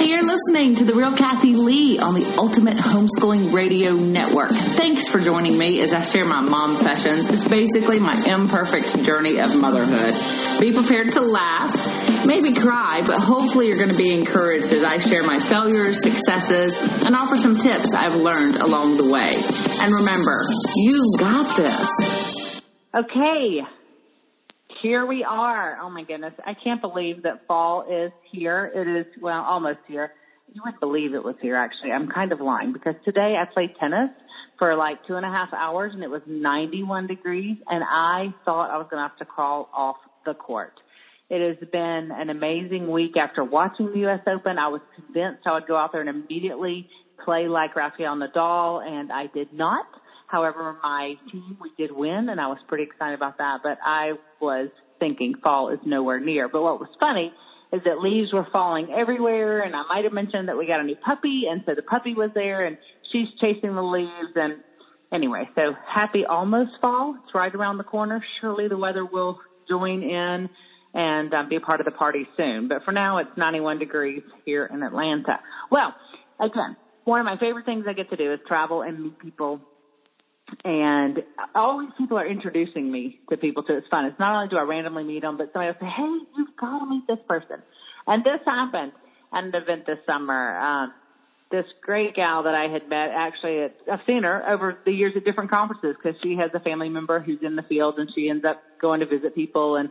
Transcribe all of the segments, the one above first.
You're listening to The Real Kathy Lee on the Ultimate Homeschooling Radio Network. Thanks for joining me as I share my mom sessions. It's basically my imperfect journey of motherhood. Be prepared to laugh, maybe cry, but hopefully you're going to be encouraged as I share my failures, successes, and offer some tips I've learned along the way. And remember, you've got this. Okay, here we are. Oh my goodness. I can't believe that fall is here. It is, well, almost here. You wouldn't believe it was here actually. I'm kind of lying because today I played tennis for like two and a half hours and it was 91 degrees and I thought I was going to have to crawl off the court. It has been an amazing week after watching the U.S. Open. I was convinced I would go out there and immediately play like Rafael Nadal and I did not. However, my team, we did win and I was pretty excited about that, but I was thinking fall is nowhere near. But what was funny is that leaves were falling everywhere and I might have mentioned that we got a new puppy and so the puppy was there and she's chasing the leaves and anyway, so happy almost fall. It's right around the corner. Surely the weather will join in and um, be a part of the party soon. But for now, it's 91 degrees here in Atlanta. Well, again, one of my favorite things I get to do is travel and meet people and all these people are introducing me to people, so it's fun. It's not only do I randomly meet them, but somebody will say, "Hey, you've got to meet this person." And this happened at an event this summer. Um, this great gal that I had met, actually, I've seen her over the years at different conferences because she has a family member who's in the field, and she ends up going to visit people, and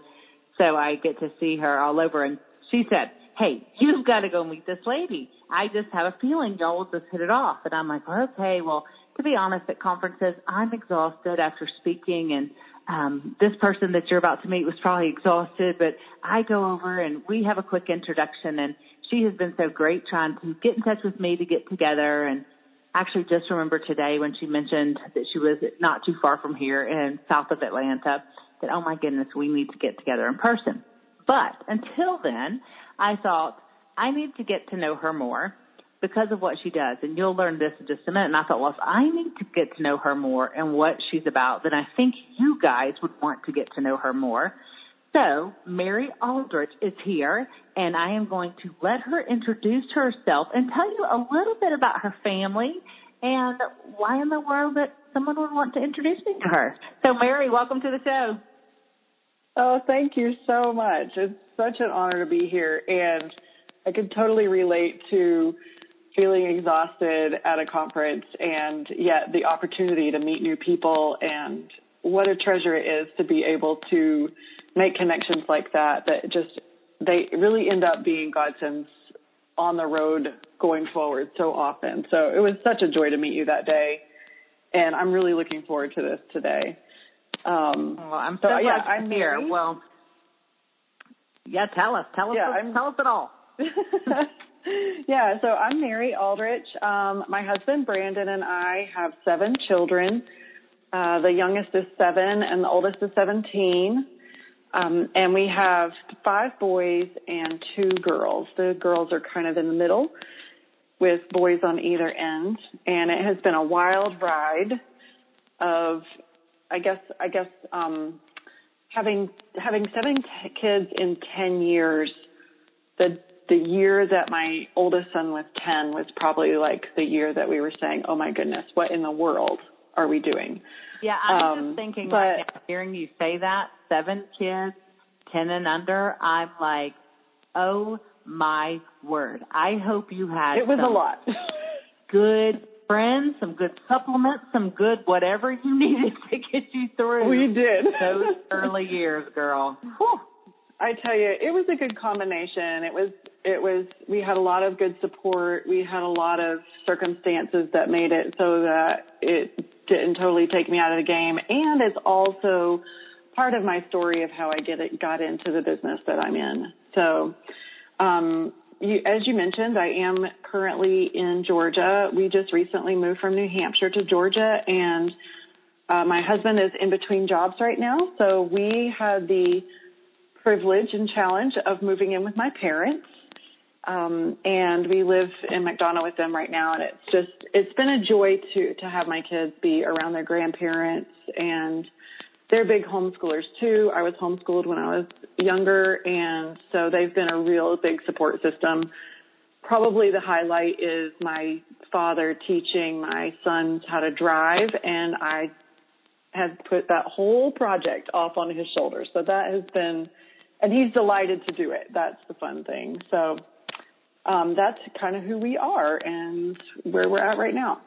so I get to see her all over. And she said, "Hey, you've got to go meet this lady. I just have a feeling y'all will just hit it off." And I'm like, "Okay, well." To be honest, at conferences, I'm exhausted after speaking and um, this person that you're about to meet was probably exhausted, but I go over and we have a quick introduction and she has been so great trying to get in touch with me to get together and actually just remember today when she mentioned that she was not too far from here in south of Atlanta that, oh my goodness, we need to get together in person. But until then, I thought I need to get to know her more because of what she does. And you'll learn this in just a minute. And I thought, well, if I need to get to know her more and what she's about, then I think you guys would want to get to know her more. So Mary Aldrich is here and I am going to let her introduce herself and tell you a little bit about her family and why in the world that someone would want to introduce me to her. So Mary, welcome to the show. Oh, thank you so much. It's such an honor to be here and I can totally relate to feeling exhausted at a conference and yet the opportunity to meet new people and what a treasure it is to be able to make connections like that that just they really end up being godsends on the road going forward so often. So it was such a joy to meet you that day. And I'm really looking forward to this today. Um, well, I'm so, so yeah, I'm here. Well, yeah, tell us, tell us, yeah, tell us it all. yeah, so I'm Mary Aldrich. Um, my husband Brandon and I have seven children. Uh, the youngest is seven and the oldest is 17. Um, and we have five boys and two girls. The girls are kind of in the middle with boys on either end. And it has been a wild ride of, I guess, I guess, um, having, having seven t- kids in 10 years, the the year that my oldest son was 10 was probably like the year that we were saying, oh my goodness, what in the world are we doing? Yeah, I'm um, just thinking but, right now, hearing you say that, seven kids, 10 and under, I'm like, oh my word. I hope you had It was a lot. good friends, some good supplements, some good whatever you needed to get you through. We did. those early years, girl. Whew. I tell you, it was a good combination. It was, it was, we had a lot of good support. We had a lot of circumstances that made it so that it didn't totally take me out of the game. And it's also part of my story of how I get it, got into the business that I'm in. So, um, you, as you mentioned, I am currently in Georgia. We just recently moved from New Hampshire to Georgia and uh, my husband is in between jobs right now. So we had the privilege and challenge of moving in with my parents. Um, and we live in McDonough with them right now. And it's just, it's been a joy to, to have my kids be around their grandparents and they're big homeschoolers too. I was homeschooled when I was younger. And so they've been a real big support system probably the highlight is my father teaching my sons how to drive and I have put that whole project off on his shoulders. So that has been, and he's delighted to do it. That's the fun thing. So, um, that's kind of who we are and where we're at right now.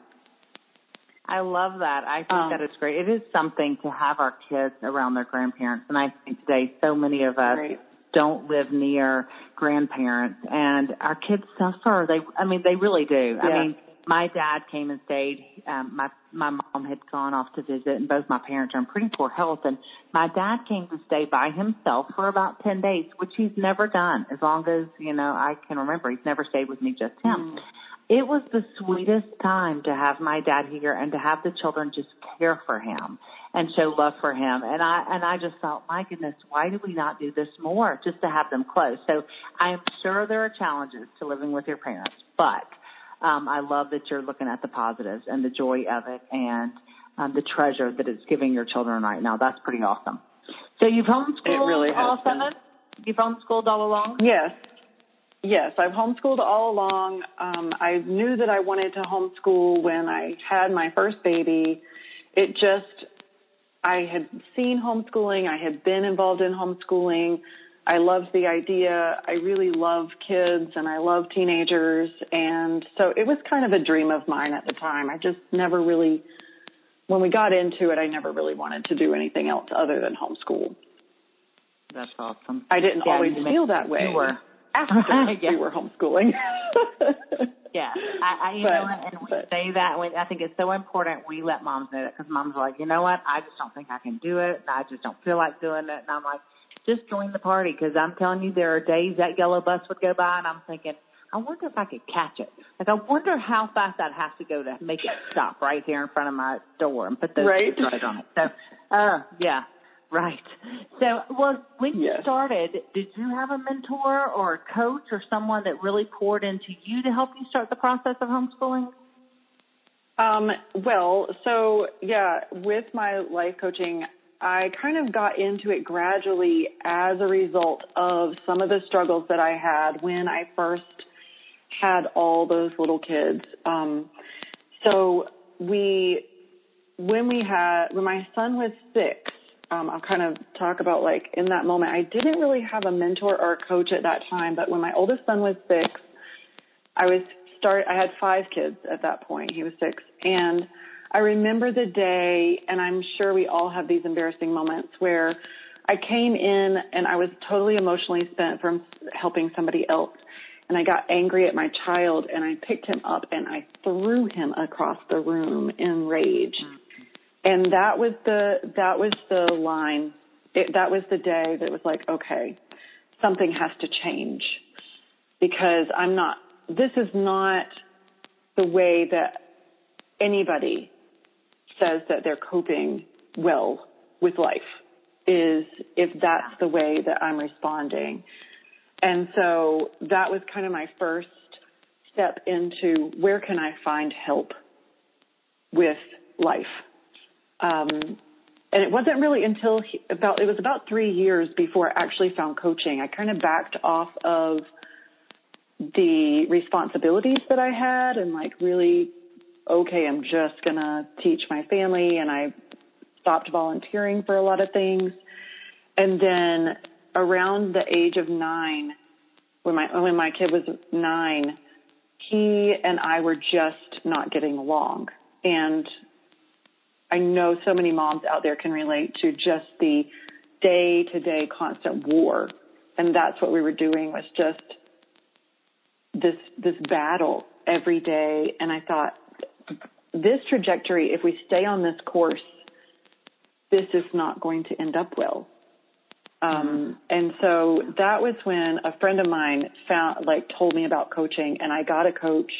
I love that. I think um, that is great. It is something to have our kids around their grandparents. And I think today so many of us right. don't live near grandparents and our kids suffer. They, I mean, they really do. Yeah. I mean, my dad came and stayed. Um, my my mom had gone off to visit, and both my parents are in pretty poor health. And my dad came to stay by himself for about ten days, which he's never done as long as you know I can remember. He's never stayed with me, just him. Mm. It was the sweetest time to have my dad here and to have the children just care for him and show love for him. And I and I just thought, my goodness, why do we not do this more? Just to have them close. So I am sure there are challenges to living with your parents, but um, I love that you're looking at the positives and the joy of it and um, the treasure that it's giving your children right now. That's pretty awesome. So you've homeschooled really all seven? You've homeschooled all along? Yes. Yes, I've homeschooled all along. Um, I knew that I wanted to homeschool when I had my first baby. It just, I had seen homeschooling. I had been involved in homeschooling. I loved the idea. I really love kids and I love teenagers. And so it was kind of a dream of mine at the time. I just never really, when we got into it, I never really wanted to do anything else other than homeschool. That's awesome. I didn't yeah, always feel that way. You were. After yeah. we were homeschooling. yeah, I, I you but, know, and we but, say that. We, I think it's so important we let moms know that because moms are like, you know what, I just don't think I can do it, and I just don't feel like doing it, and I'm like, just join the party because I'm telling you, there are days that yellow bus would go by and I'm thinking, I wonder if I could catch it. Like, I wonder how fast I'd have to go to make it stop right here in front of my door and put those right. right on it. So, uh, yeah, right. So, well, when yes. you started, did you have a mentor or a coach or someone that really poured into you to help you start the process of homeschooling? Um, well, so yeah, with my life coaching, I kind of got into it gradually as a result of some of the struggles that I had when I first had all those little kids. Um, so we, when we had, when my son was six, um, I'll kind of talk about like in that moment, I didn't really have a mentor or a coach at that time, but when my oldest son was six, I was start, I had five kids at that point. He was six and I remember the day, and I'm sure we all have these embarrassing moments where I came in and I was totally emotionally spent from helping somebody else. And I got angry at my child and I picked him up and I threw him across the room in rage. And that was the, that was the line. It, that was the day that was like, okay, something has to change because I'm not, this is not the way that anybody says that they're coping well with life is if that's the way that I'm responding. And so that was kind of my first step into where can I find help with life. Um, and it wasn't really until he, about, it was about three years before I actually found coaching. I kind of backed off of the responsibilities that I had and like really okay, I'm just going to teach my family. And I stopped volunteering for a lot of things. And then around the age of nine, when my, when my kid was nine, he and I were just not getting along. And I know so many moms out there can relate to just the day to day constant war. And that's what we were doing was just this, this battle every day. And I thought, this trajectory, if we stay on this course, this is not going to end up well. Um, and so that was when a friend of mine found, like, told me about coaching, and I got a coach,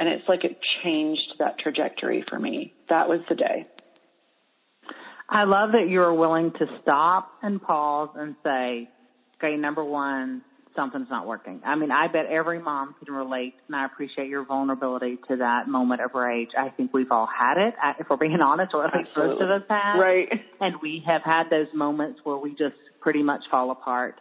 and it's like it changed that trajectory for me. That was the day. I love that you're willing to stop and pause and say, okay, number one, something's not working. I mean, I bet every mom can relate, and I appreciate your vulnerability to that moment of rage. I think we've all had it, if we're being honest, or at least most of us have. Right. And we have had those moments where we just pretty much fall apart.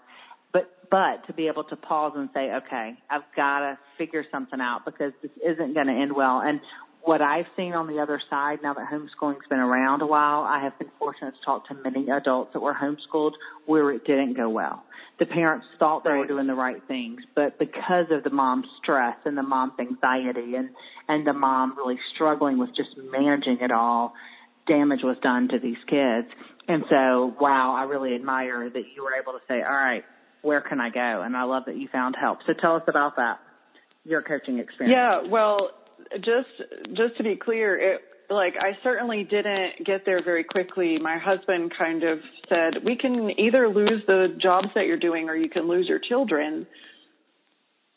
But but to be able to pause and say, okay, I've got to figure something out because this isn't going to end well. And what I've seen on the other side, now that homeschooling's been around a while, I have been fortunate to talk to many adults that were homeschooled where it didn't go well. The parents thought they were doing the right things, but because of the mom's stress and the mom's anxiety and, and the mom really struggling with just managing it all, damage was done to these kids. And so, wow, I really admire that you were able to say, all right, where can I go? And I love that you found help. So tell us about that, your coaching experience. Yeah, well, just just to be clear, it like I certainly didn't get there very quickly. My husband kind of said, "We can either lose the jobs that you're doing or you can lose your children."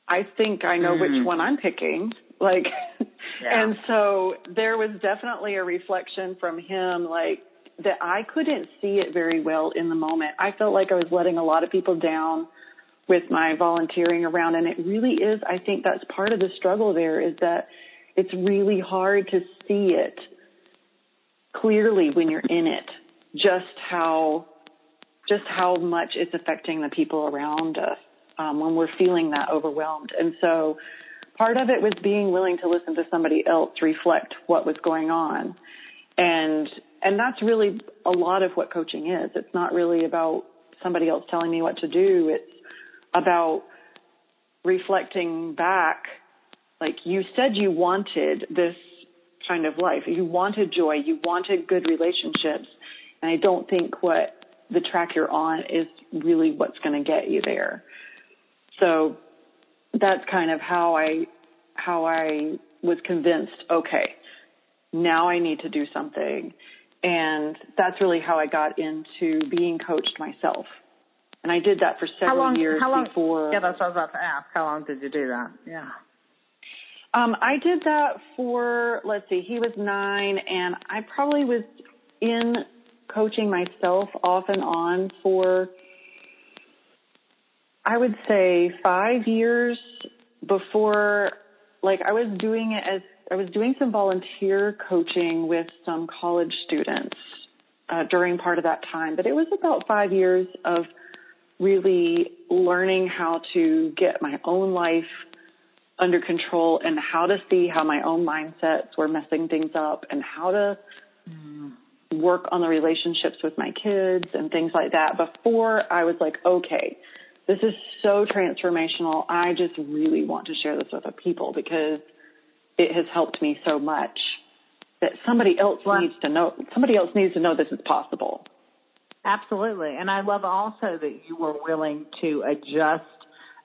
I think I know mm. which one I'm picking. Like yeah. and so there was definitely a reflection from him like that I couldn't see it very well in the moment. I felt like I was letting a lot of people down with my volunteering around and it really is I think that's part of the struggle there is that it's really hard to see it clearly when you're in it, just how, just how much it's affecting the people around us um, when we're feeling that overwhelmed. And so part of it was being willing to listen to somebody else reflect what was going on. And, and that's really a lot of what coaching is. It's not really about somebody else telling me what to do. It's about reflecting back like you said you wanted this kind of life. You wanted joy. You wanted good relationships. And I don't think what the track you're on is really what's going to get you there. So that's kind of how I, how I was convinced, okay, now I need to do something. And that's really how I got into being coached myself. And I did that for several long, years long, before. Yeah, that's what I was about to ask. How long did you do that? Yeah. Um, I did that for, let's see, he was nine and I probably was in coaching myself off and on for, I would say five years before, like I was doing it as, I was doing some volunteer coaching with some college students uh, during part of that time, but it was about five years of really learning how to get my own life under control and how to see how my own mindsets were messing things up and how to mm. work on the relationships with my kids and things like that before I was like, okay, this is so transformational. I just really want to share this with other people because it has helped me so much that somebody else well, needs to know, somebody else needs to know this is possible. Absolutely. And I love also that you were willing to adjust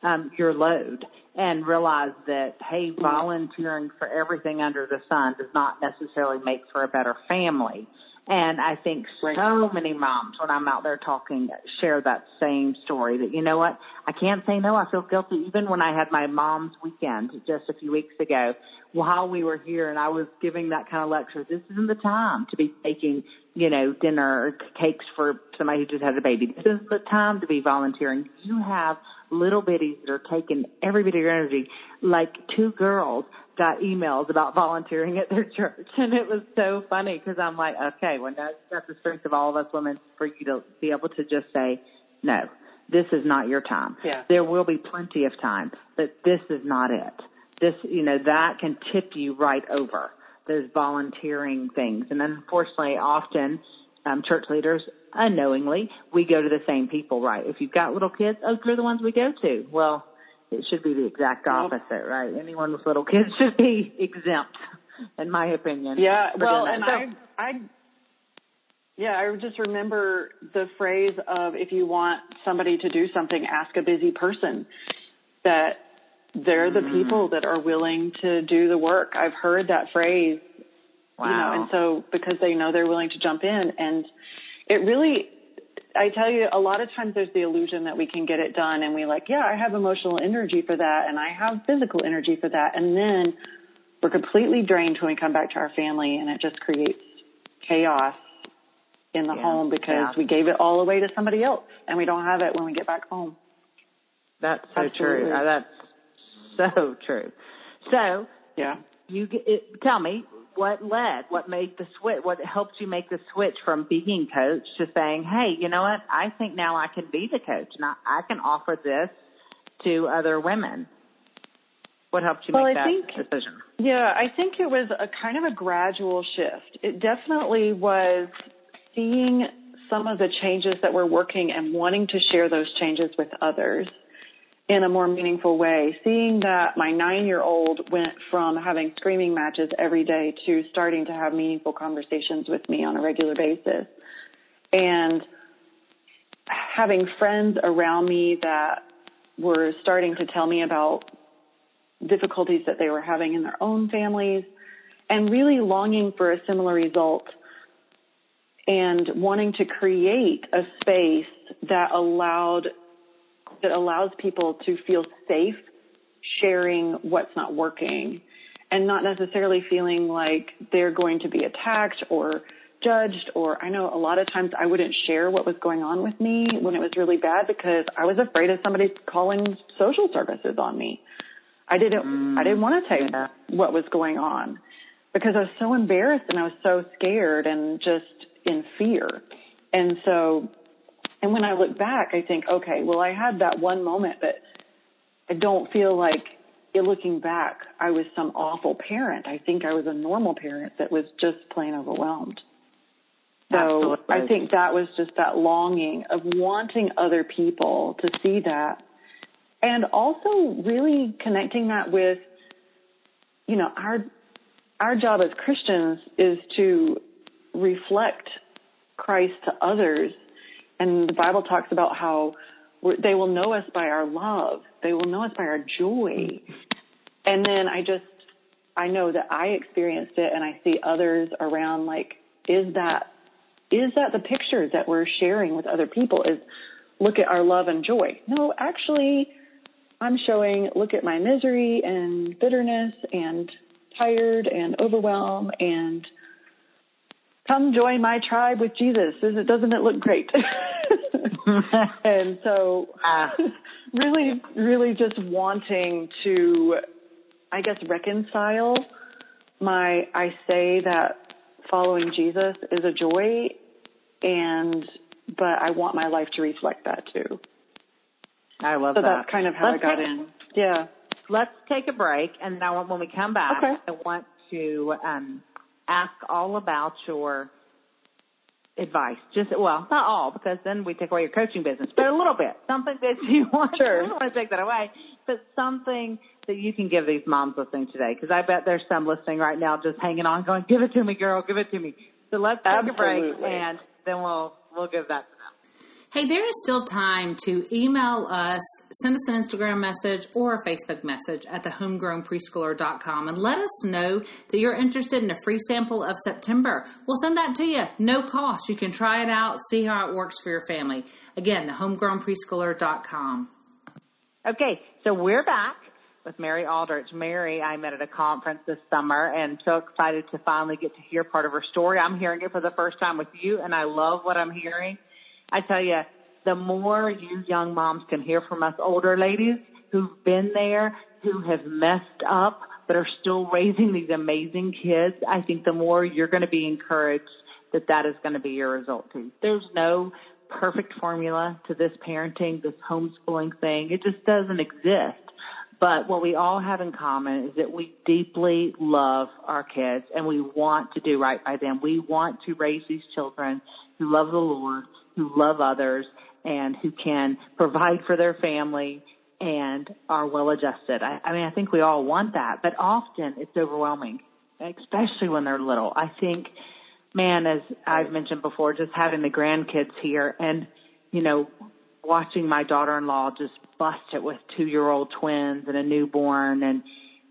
um, your load and realize that, hey, volunteering for everything under the sun does not necessarily make for a better family. And I think so many moms, when I'm out there talking, share that same story that, you know what, I can't say no. I feel guilty. Even when I had my mom's weekend just a few weeks ago, while we were here and I was giving that kind of lecture, this isn't the time to be taking, you know, dinner or cakes for somebody who just had a baby. This isn't the time to be volunteering. You have little bitties that are taking every bit of your energy. Like two girls got emails about volunteering at their church, and it was so funny because I'm like, okay, well that's that's the strength of all of us women for you to be able to just say, no, this is not your time. Yeah. There will be plenty of time, but this is not it. This, you know, that can tip you right over those volunteering things, and unfortunately, often um, church leaders unknowingly we go to the same people, right? If you've got little kids, oh, they're the ones we go to. Well, it should be the exact opposite, right? Anyone with little kids should be exempt, in my opinion. Yeah, well, and so, I, I, yeah, I just remember the phrase of if you want somebody to do something, ask a busy person. That they're the mm. people that are willing to do the work. I've heard that phrase. Wow. You know, and so because they know they're willing to jump in and it really I tell you, a lot of times there's the illusion that we can get it done and we like, yeah, I have emotional energy for that and I have physical energy for that. And then we're completely drained when we come back to our family and it just creates chaos in the yeah, home because yeah. we gave it all away to somebody else and we don't have it when we get back home. That's so Absolutely. true. Uh, that's so true. So, yeah. You it, tell me, what led, what made the switch, what helped you make the switch from being coach to saying, hey, you know what? I think now I can be the coach and I, I can offer this to other women? What helped you well, make I that think, decision? Yeah, I think it was a kind of a gradual shift. It definitely was seeing some of the changes that were working and wanting to share those changes with others in a more meaningful way. Seeing that my nine year old went from having screaming matches every day to starting to have meaningful conversations with me on a regular basis. And having friends around me that were starting to tell me about difficulties that they were having in their own families and really longing for a similar result and wanting to create a space that allowed that allows people to feel safe sharing what's not working and not necessarily feeling like they're going to be attacked or judged or I know a lot of times I wouldn't share what was going on with me when it was really bad because I was afraid of somebody calling social services on me. I didn't mm, I didn't want to tell yeah. what was going on because I was so embarrassed and I was so scared and just in fear. And so and when I look back, I think, okay, well, I had that one moment, but I don't feel like looking back, I was some awful parent. I think I was a normal parent that was just plain overwhelmed. So Absolutely. I think that was just that longing of wanting other people to see that and also really connecting that with, you know, our, our job as Christians is to reflect Christ to others and the Bible talks about how they will know us by our love. They will know us by our joy. And then I just, I know that I experienced it and I see others around like, is that, is that the picture that we're sharing with other people is look at our love and joy? No, actually, I'm showing look at my misery and bitterness and tired and overwhelmed and come join my tribe with Jesus. Doesn't it look great? and so, uh, really, really just wanting to, I guess, reconcile my, I say that following Jesus is a joy and, but I want my life to reflect that too. I love so that. So that's kind of how Let's I got take, in. Yeah. Let's take a break and now when we come back, okay. I want to, um, ask all about your advice. Just well, not all, because then we take away your coaching business, but a little bit. Something that you want. Sure. I don't want to take that away, but something that you can give these moms listening today, because I bet there's some listening right now, just hanging on, going, "Give it to me, girl, give it to me." So let's take Absolutely. a break, and then we'll we'll give that Hey, there is still time to email us, send us an Instagram message or a Facebook message at thehomegrownpreschooler.com and let us know that you're interested in a free sample of September. We'll send that to you, no cost. You can try it out, see how it works for your family. Again, thehomegrownpreschooler.com. Okay, so we're back with Mary Aldrich. Mary, I met at a conference this summer and so excited to finally get to hear part of her story. I'm hearing it for the first time with you and I love what I'm hearing. I tell you, the more you young moms can hear from us older ladies who've been there, who have messed up, but are still raising these amazing kids, I think the more you're going to be encouraged that that is going to be your result too. There's no perfect formula to this parenting, this homeschooling thing. It just doesn't exist. But what we all have in common is that we deeply love our kids and we want to do right by them. We want to raise these children who love the Lord who love others and who can provide for their family and are well adjusted. I, I mean, I think we all want that, but often it's overwhelming, especially when they're little. I think, man, as I've mentioned before, just having the grandkids here and, you know, watching my daughter-in-law just bust it with two-year-old twins and a newborn and,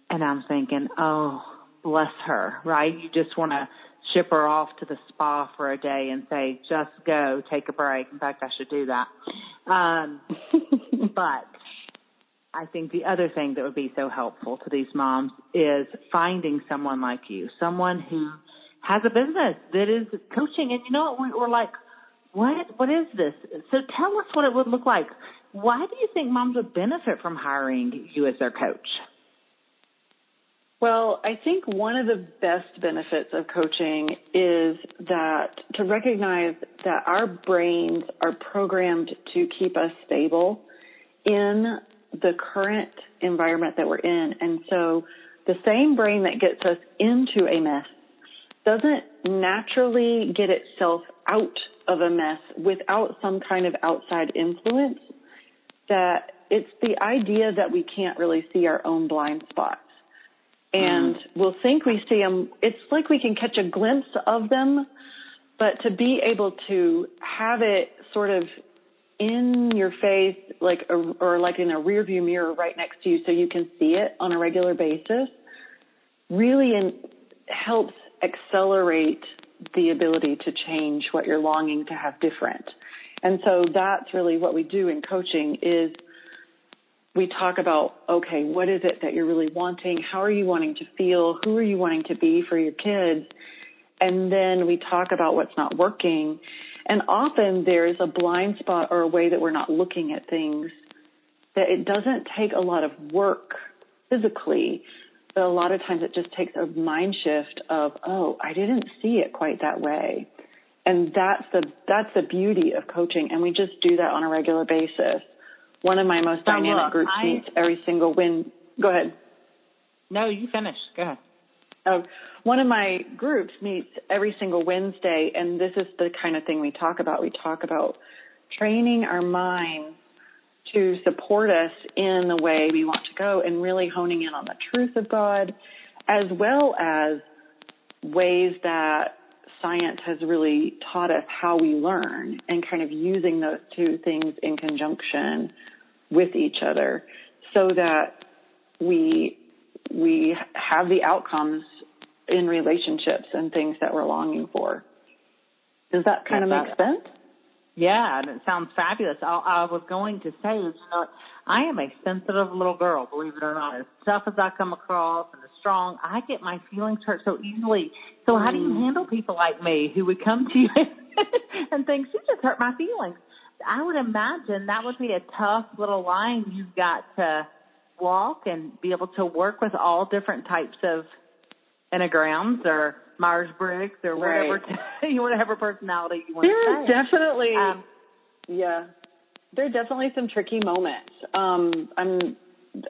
and I'm thinking, oh, bless her, right? You just want to ship her off to the spa for a day and say, just go, take a break. In fact, I should do that. Um, but I think the other thing that would be so helpful to these moms is finding someone like you, someone who has a business that is coaching. And you know what? We're like, what, what is this? So tell us what it would look like. Why do you think moms would benefit from hiring you as their coach? Well, I think one of the best benefits of coaching is that to recognize that our brains are programmed to keep us stable in the current environment that we're in. And so the same brain that gets us into a mess doesn't naturally get itself out of a mess without some kind of outside influence that it's the idea that we can't really see our own blind spots and mm. we'll think we see them it's like we can catch a glimpse of them but to be able to have it sort of in your face like a, or like in a rear view mirror right next to you so you can see it on a regular basis really in, helps accelerate the ability to change what you're longing to have different. And so that's really what we do in coaching is we talk about, okay, what is it that you're really wanting? How are you wanting to feel? Who are you wanting to be for your kids? And then we talk about what's not working. And often there's a blind spot or a way that we're not looking at things that it doesn't take a lot of work physically but a lot of times it just takes a mind shift of, oh, I didn't see it quite that way. And that's the, that's the beauty of coaching. And we just do that on a regular basis. One of my most dynamic look, groups I, meets every single win. Go ahead. No, you finish. Go ahead. Oh, one of my groups meets every single Wednesday, and this is the kind of thing we talk about. We talk about training our mind to support us in the way we want to go and really honing in on the truth of God as well as ways that science has really taught us how we learn and kind of using those two things in conjunction with each other so that we we have the outcomes in relationships and things that we're longing for. Does that kind of make sense? Yeah, and it sounds fabulous. I, I was going to say is, you know, I am a sensitive little girl, believe it or not. As tough as I come across and as strong, I get my feelings hurt so easily. So how do you mm. handle people like me who would come to you and think, she just hurt my feelings? I would imagine that would be a tough little line you've got to walk and be able to work with all different types of enneagrams or Myers Briggs or whatever right. whatever personality you want there to say. definitely um, yeah. There are definitely some tricky moments. Um, I'm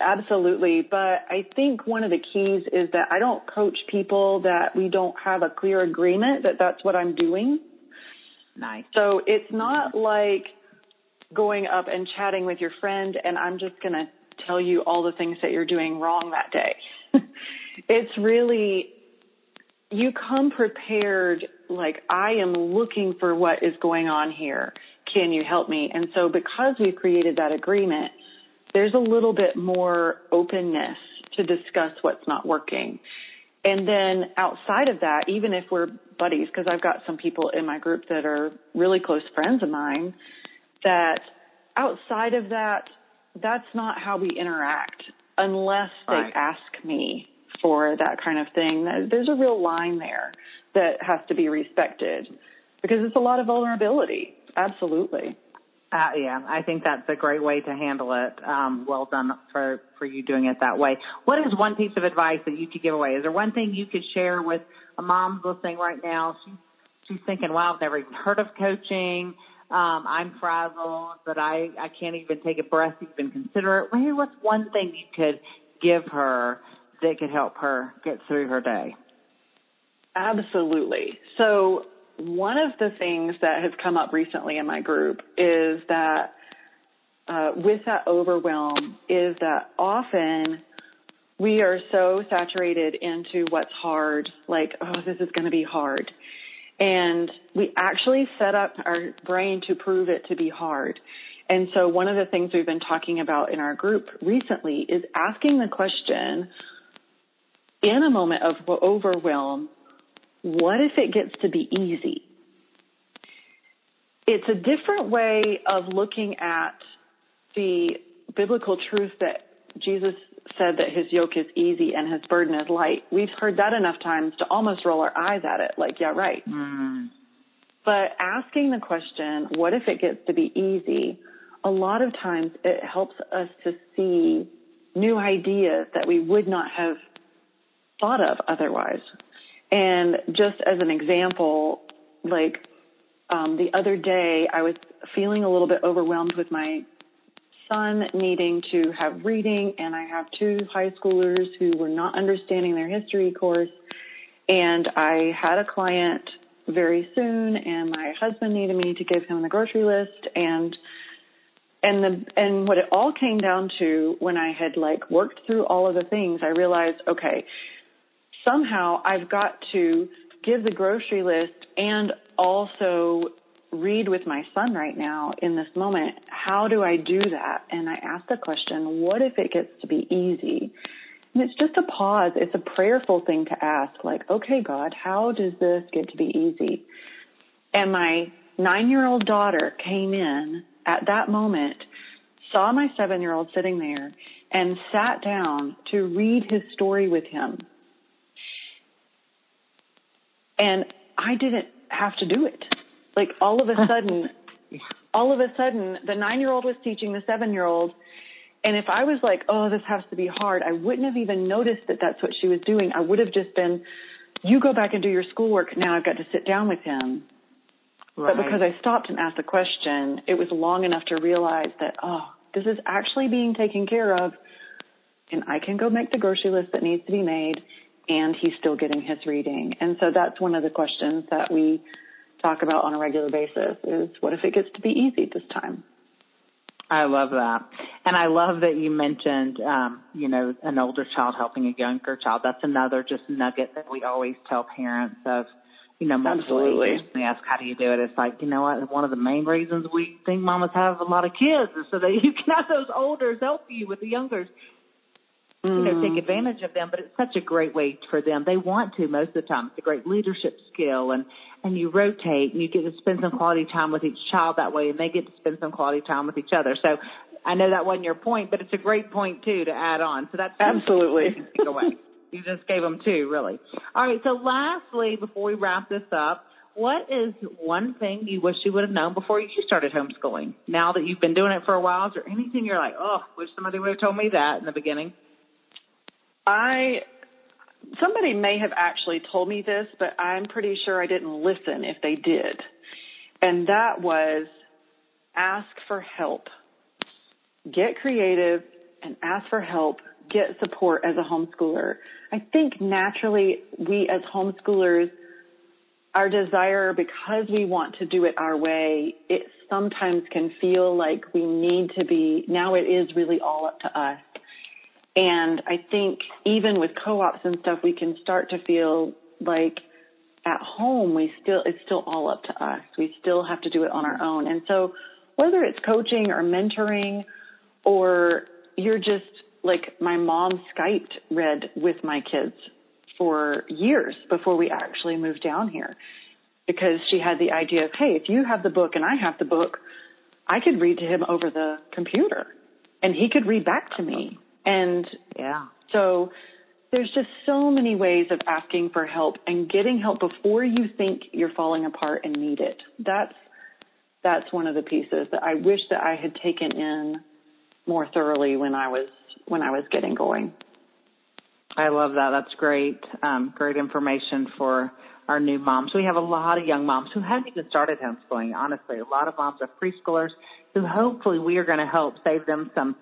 absolutely, but I think one of the keys is that I don't coach people that we don't have a clear agreement that that's what I'm doing. Nice. So it's not like going up and chatting with your friend and I'm just going to tell you all the things that you're doing wrong that day. it's really you come prepared like I am looking for what is going on here. Can you help me? And so because we've created that agreement, there's a little bit more openness to discuss what's not working. And then outside of that, even if we're buddies, because I've got some people in my group that are really close friends of mine, that outside of that, that's not how we interact unless they right. ask me for that kind of thing. There's a real line there that has to be respected because it's a lot of vulnerability. Absolutely. Uh, yeah, I think that's a great way to handle it. Um, well done for, for you doing it that way. What is one piece of advice that you could give away? Is there one thing you could share with a mom listening right now? She's, she's thinking, wow, I've never even heard of coaching. Um, I'm frazzled, but I, I can't even take a breath even consider it. Maybe what's one thing you could give her that could help her get through her day? Absolutely. So one of the things that has come up recently in my group is that uh, with that overwhelm is that often we are so saturated into what's hard, like, oh, this is going to be hard. And we actually set up our brain to prove it to be hard. And so one of the things we've been talking about in our group recently is asking the question, in a moment of overwhelm, what if it gets to be easy? It's a different way of looking at the biblical truth that Jesus said that his yoke is easy and his burden is light. We've heard that enough times to almost roll our eyes at it, like, yeah, right. Mm. But asking the question, what if it gets to be easy? A lot of times it helps us to see new ideas that we would not have thought of otherwise. And just as an example, like um, the other day, I was feeling a little bit overwhelmed with my son needing to have reading, and I have two high schoolers who were not understanding their history course. And I had a client very soon, and my husband needed me to give him the grocery list, and and the and what it all came down to when I had like worked through all of the things, I realized, okay, somehow I've got to give the grocery list and also read with my son right now in this moment. How do I do that? And I ask the question, what if it gets to be easy? And it's just a pause. It's a prayerful thing to ask, like, okay, God, how does this get to be easy? And my nine year old daughter came in at that moment, saw my seven year old sitting there, and sat down to read his story with him. And I didn't have to do it. Like all of a sudden, all of a sudden, the nine year old was teaching the seven year old. And if I was like, oh, this has to be hard, I wouldn't have even noticed that that's what she was doing. I would have just been, you go back and do your schoolwork. Now I've got to sit down with him. Right. But because I stopped and asked the question, it was long enough to realize that, oh, this is actually being taken care of. And I can go make the grocery list that needs to be made. And he's still getting his reading. And so that's one of the questions that we talk about on a regular basis is what if it gets to be easy this time? I love that. And I love that you mentioned, um, you know, an older child helping a younger child. That's another just nugget that we always tell parents of, you know, Absolutely. They ask, how do you do it? It's like, you know what? One of the main reasons we think mamas have a lot of kids is so that you can have those olders help you with the youngers you know, take mm. advantage of them, but it's such a great way for them. They want to most of the time. It's a great leadership skill and, and you rotate and you get to spend some quality time with each child that way and they get to spend some quality time with each other. So I know that wasn't your point, but it's a great point too to add on. So that's absolutely away. You just gave them two, really. All right. So lastly, before we wrap this up, what is one thing you wish you would have known before you started homeschooling? Now that you've been doing it for a while, is there anything you're like, oh, wish somebody would have told me that in the beginning? I somebody may have actually told me this, but I'm pretty sure I didn't listen if they did. And that was ask for help. Get creative and ask for help. Get support as a homeschooler. I think naturally we as homeschoolers, our desire because we want to do it our way, it sometimes can feel like we need to be, now it is really all up to us. And I think even with co-ops and stuff, we can start to feel like at home, we still, it's still all up to us. We still have to do it on our own. And so whether it's coaching or mentoring or you're just like my mom Skyped read with my kids for years before we actually moved down here because she had the idea of, Hey, if you have the book and I have the book, I could read to him over the computer and he could read back to me and yeah, so there's just so many ways of asking for help and getting help before you think you're falling apart and need it. That's that's one of the pieces that I wish that I had taken in more thoroughly when I was when I was getting going. I love that. That's great. Um, great information for our new moms. We have a lot of young moms who haven't even started homeschooling. Honestly, a lot of moms are preschoolers who hopefully we are going to help save them some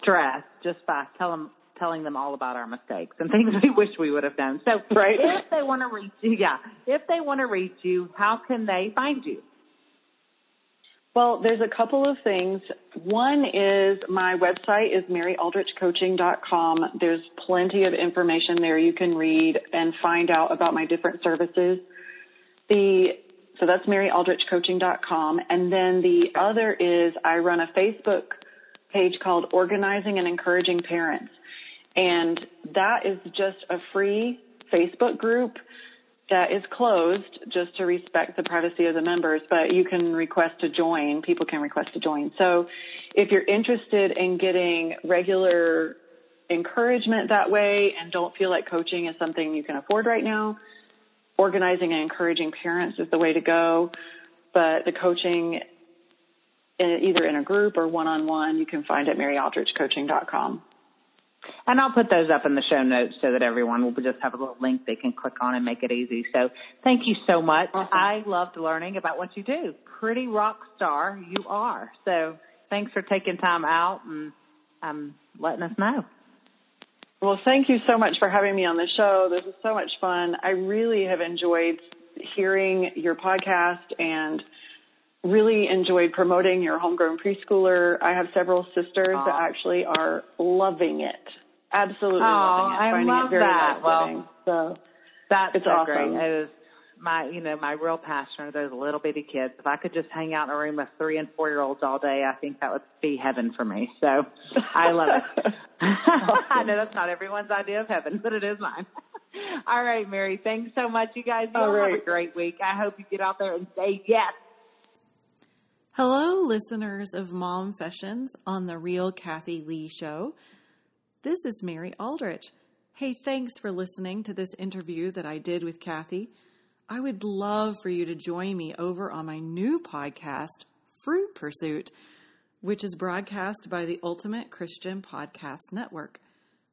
stress just by tell them, telling them all about our mistakes and things we wish we would have done. So right. if they want to reach you, yeah, if they want to reach you, how can they find you? Well, there's a couple of things. One is my website is maryaldrichcoaching.com. There's plenty of information there you can read and find out about my different services. The so that's maryaldrichcoaching.com. And then the other is I run a Facebook page called Organizing and Encouraging Parents. And that is just a free Facebook group that is closed just to respect the privacy of the members, but you can request to join. People can request to join. So if you're interested in getting regular encouragement that way and don't feel like coaching is something you can afford right now, organizing and encouraging parents is the way to go. But the coaching either in a group or one-on-one, you can find at maryaldrichcoaching.com. And I'll put those up in the show notes so that everyone will just have a little link they can click on and make it easy. So thank you so much. Awesome. I loved learning about what you do. Pretty rock star you are. So thanks for taking time out and um, letting us know. Well, thank you so much for having me on the show. This is so much fun. I really have enjoyed hearing your podcast and really enjoyed promoting your homegrown preschooler. I have several sisters Aww. that actually are loving it. Absolutely Aww, loving it. I love that. Well, so that's it's so awesome. great. It is my, you know, my real passion are those little bitty kids. If I could just hang out in a room with three and four year olds all day, I think that would be heaven for me. So I love it. I know that's not everyone's idea of heaven, but it is mine. all right, Mary. Thanks so much, you guys. You all right. have a great week. I hope you get out there and say yes. Hello, listeners of Momfessions on the Real Kathy Lee Show. This is Mary Aldrich. Hey, thanks for listening to this interview that I did with Kathy. I would love for you to join me over on my new podcast, Fruit Pursuit, which is broadcast by the Ultimate Christian Podcast Network.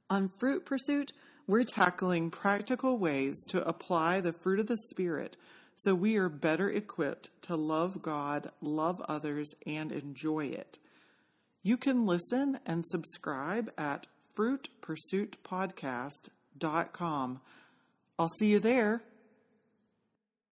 On Fruit Pursuit, we're tackling practical ways to apply the fruit of the Spirit so we are better equipped to love God, love others, and enjoy it. You can listen and subscribe at fruitpursuitpodcast.com. I'll see you there.